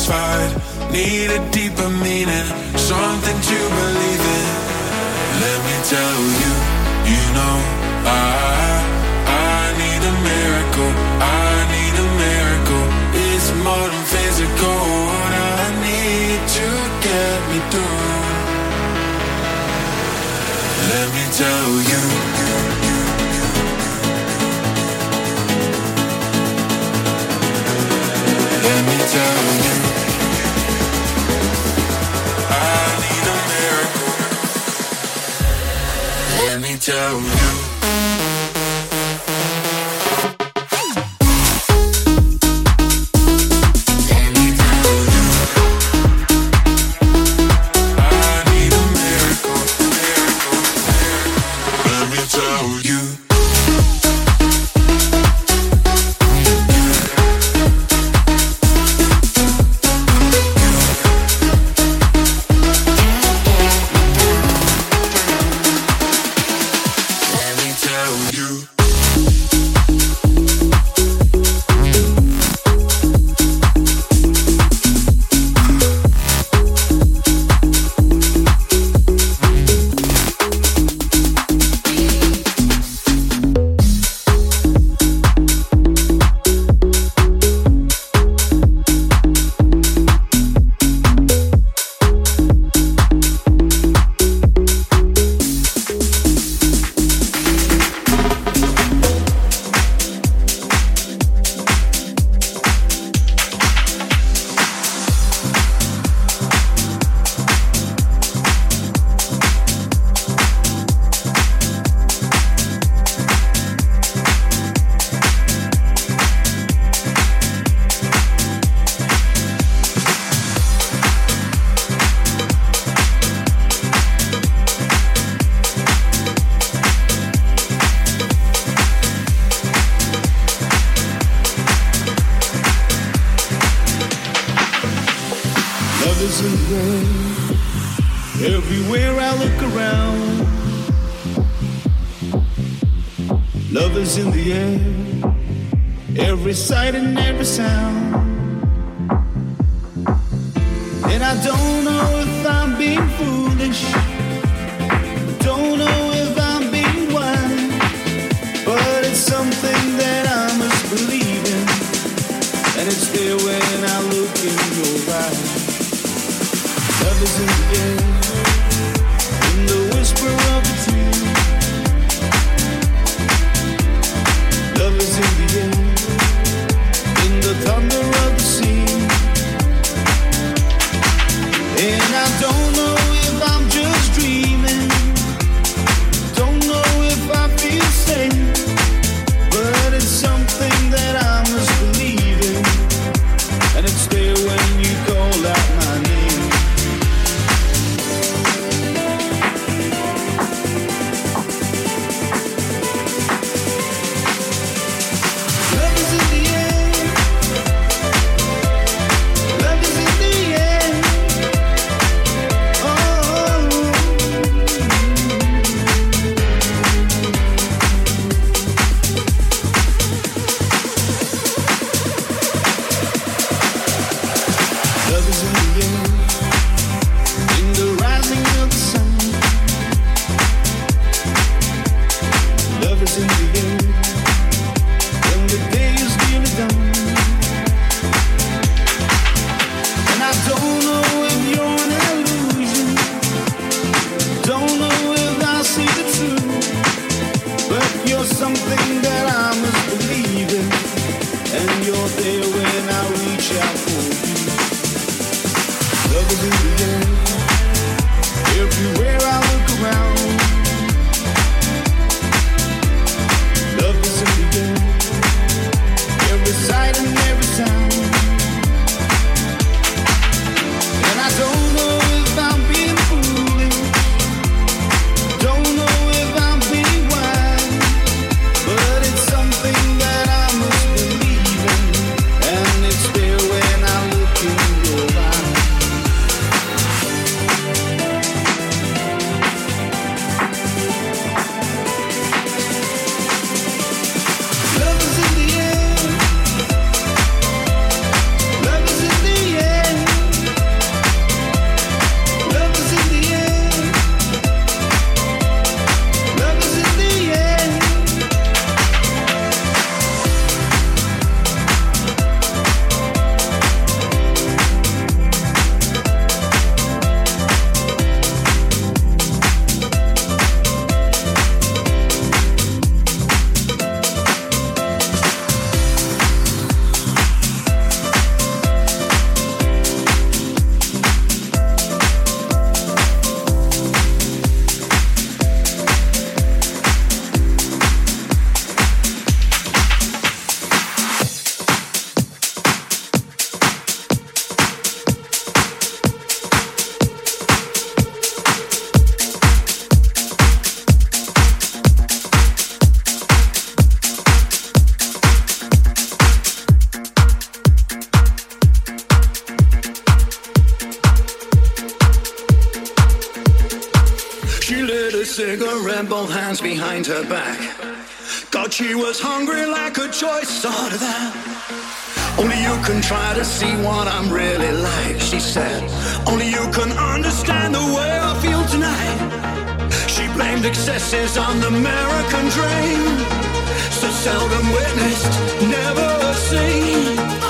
satisfied. Need a deeper meaning, something to believe in. Let me tell you, you know, I, I need a miracle. I need a miracle. It's more than physical. What I need to get me through. Let me tell you. Let me tell you. tell you Can try to see what I'm really like, she said. Only you can understand the way I feel tonight. She blamed excesses on the American dream. So seldom witnessed, never seen.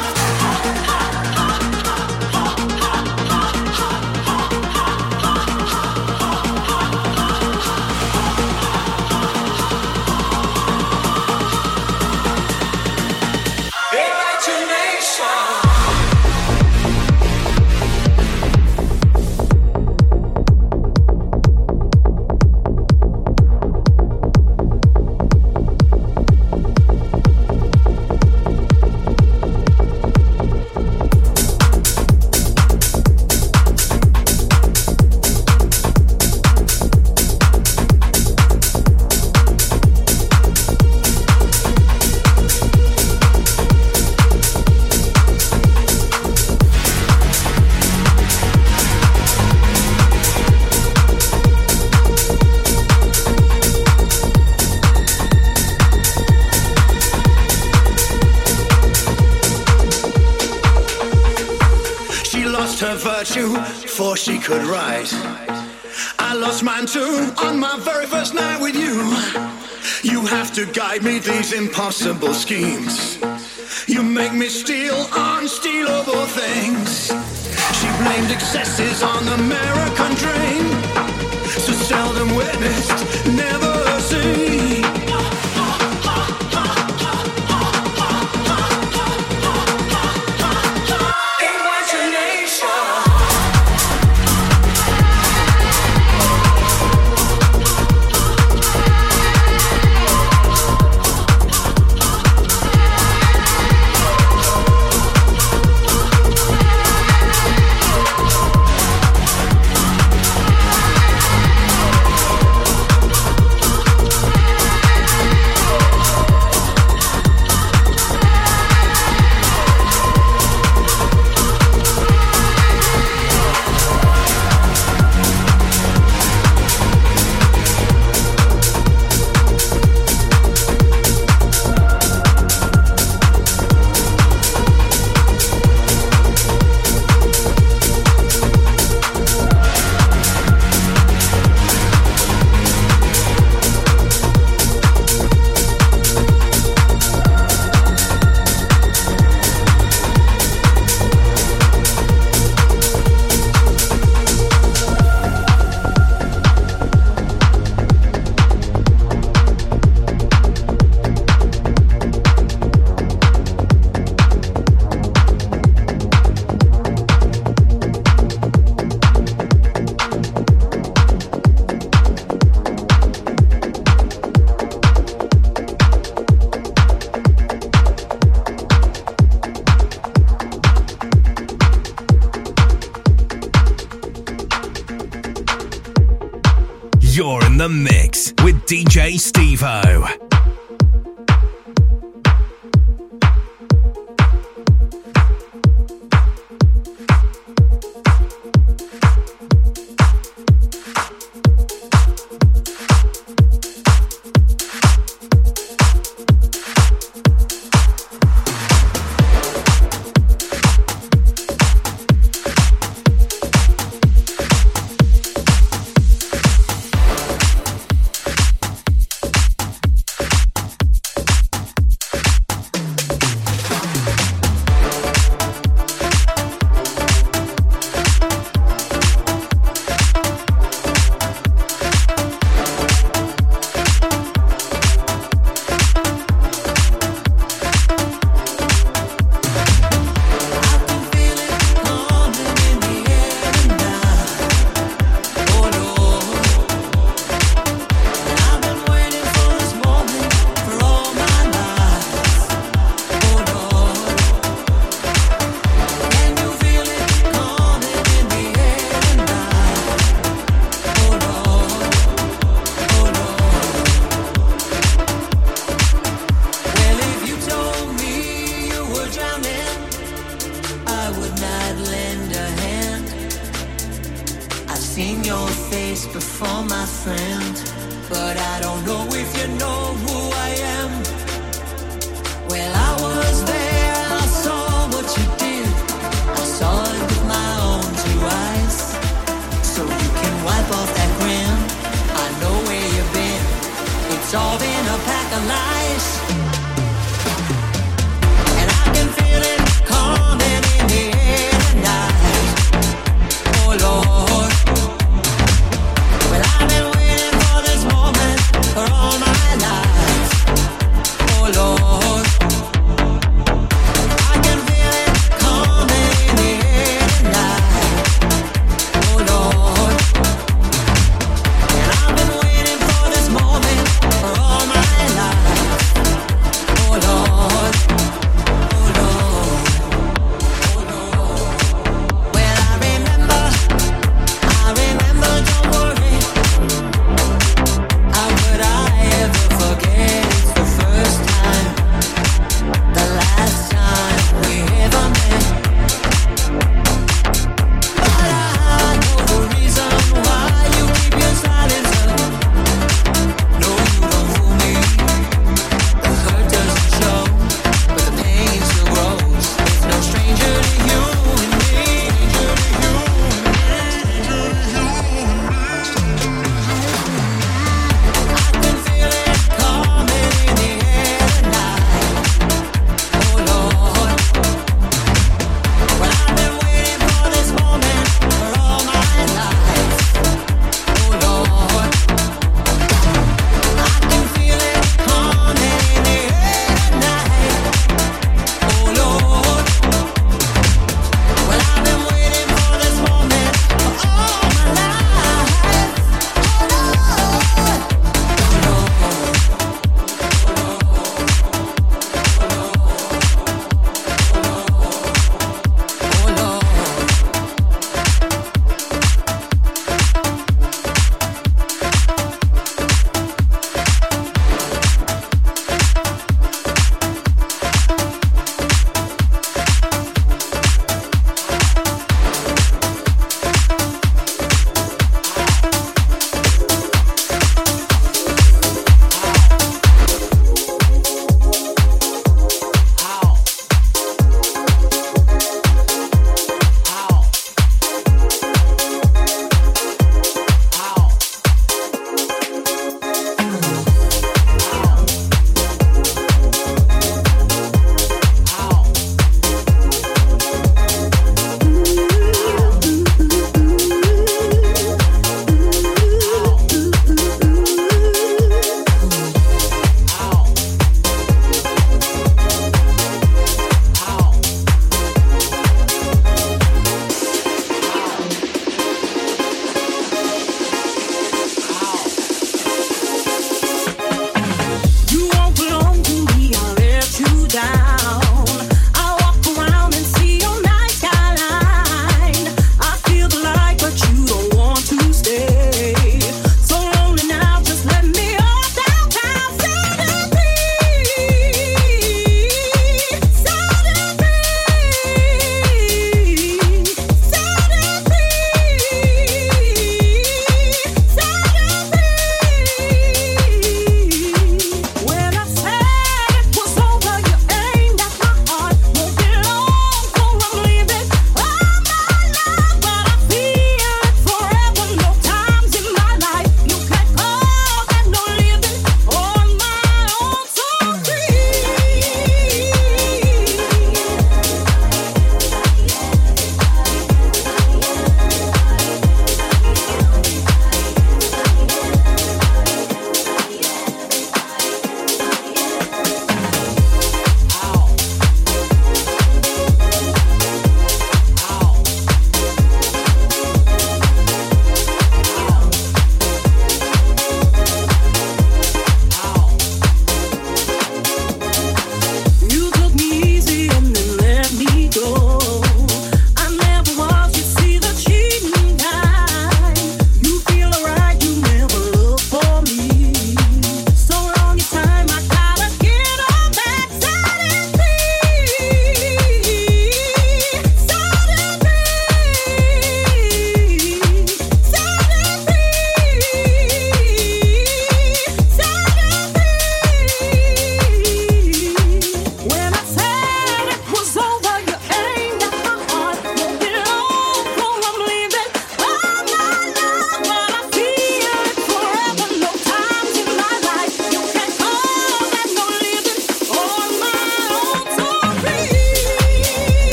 Could write. I lost mine too on my very first night with you. You have to guide me these impossible schemes. You make me steal unstealable things. She blamed excesses on the American dream. So seldom witnessed, never seen. DJ Stevo.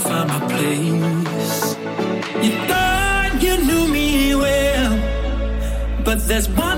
find my place. You thought you knew me well, but there's one.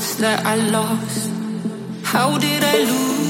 that I lost. How did I lose?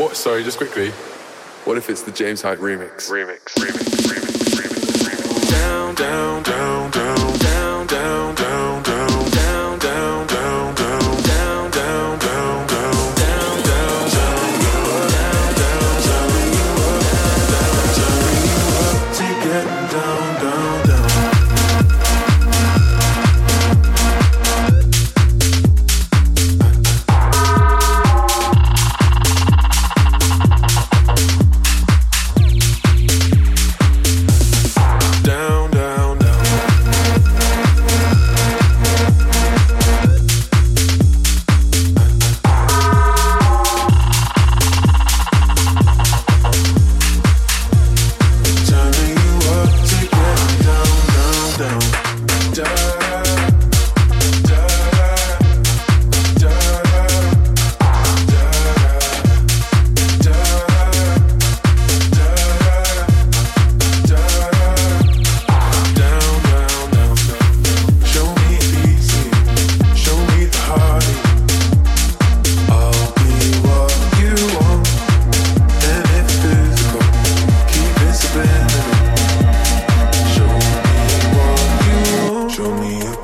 What? Sorry, just quickly. What if it's the James Hype remix? Remix. Remix. Remix. Remix. remix. Down, down, down, down, down, down, down.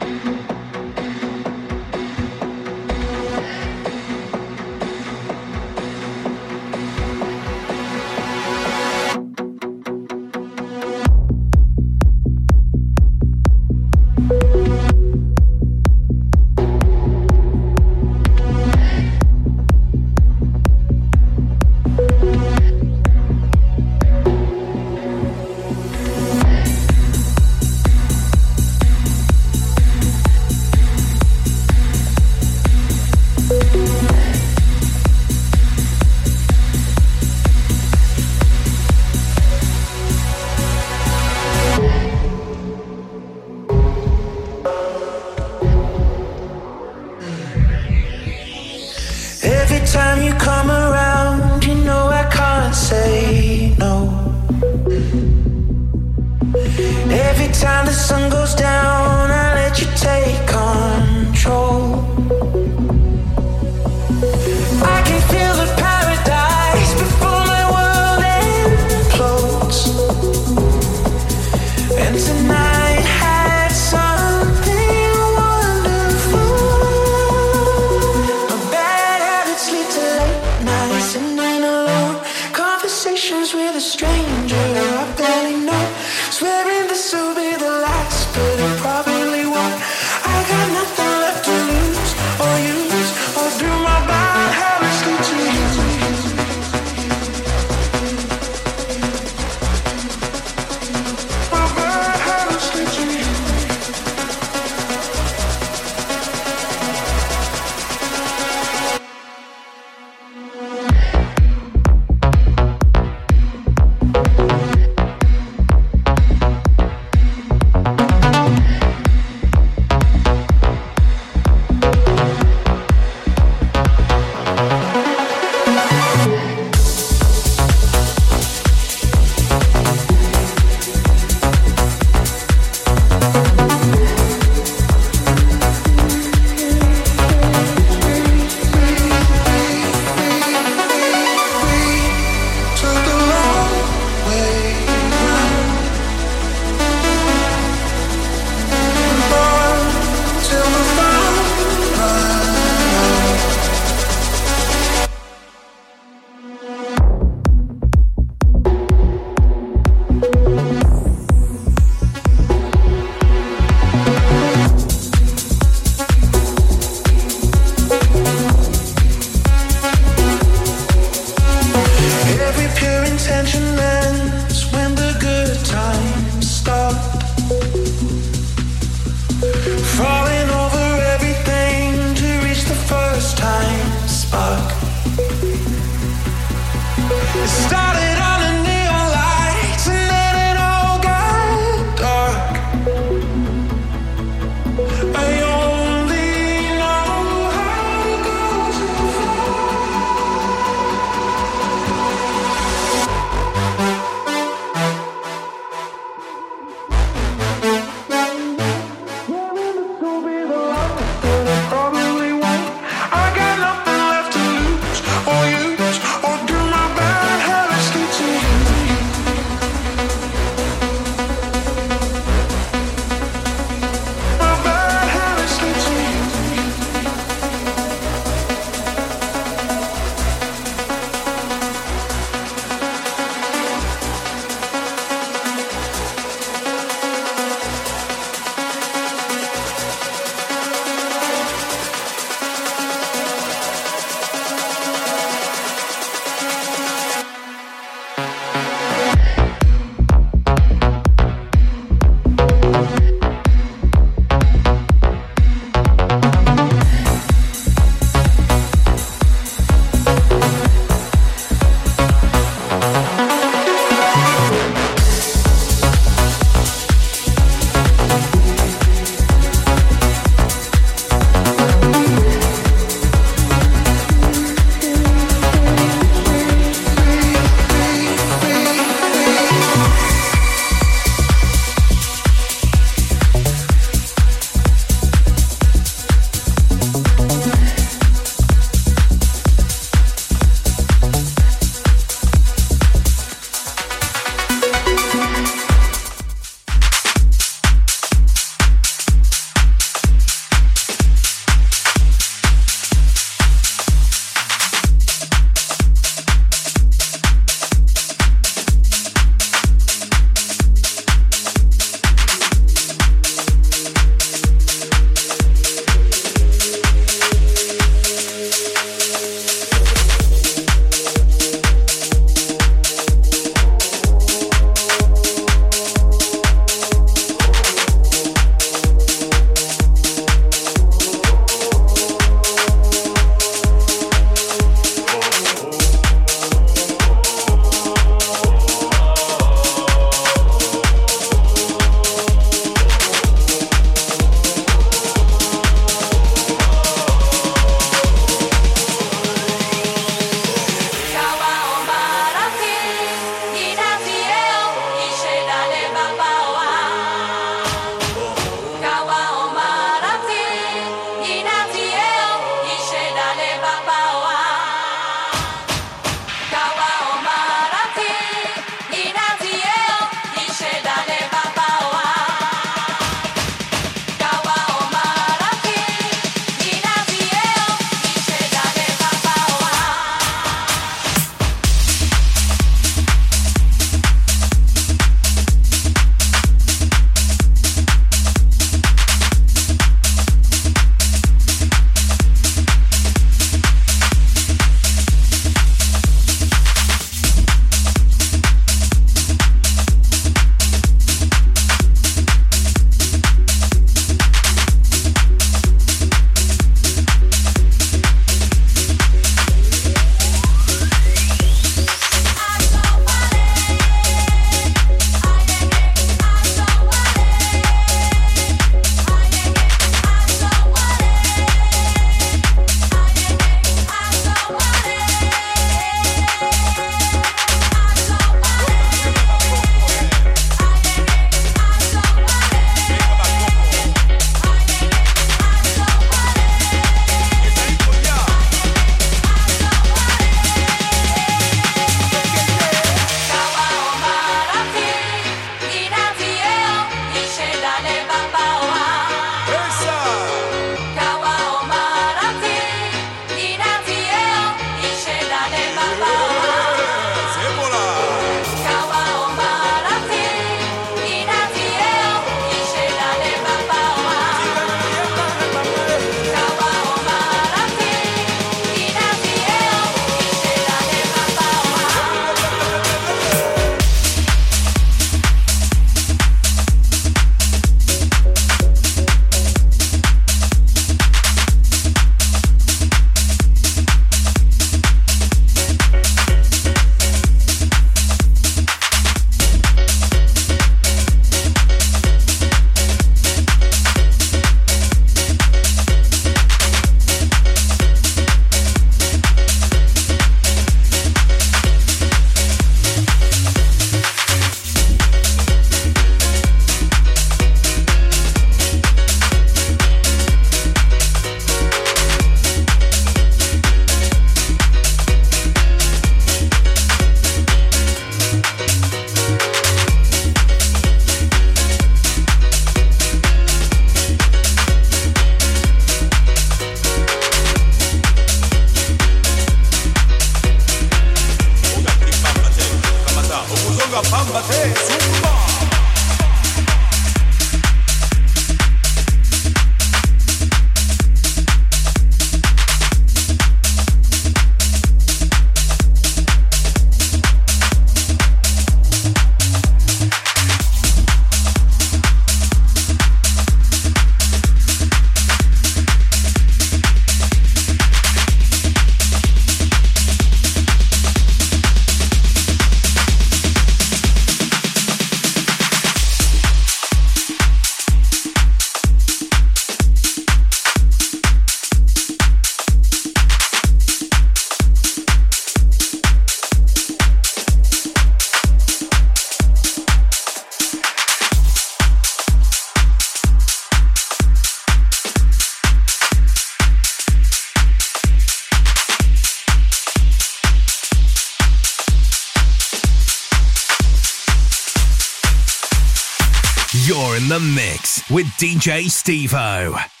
with DJ Stevo.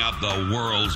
Out the world's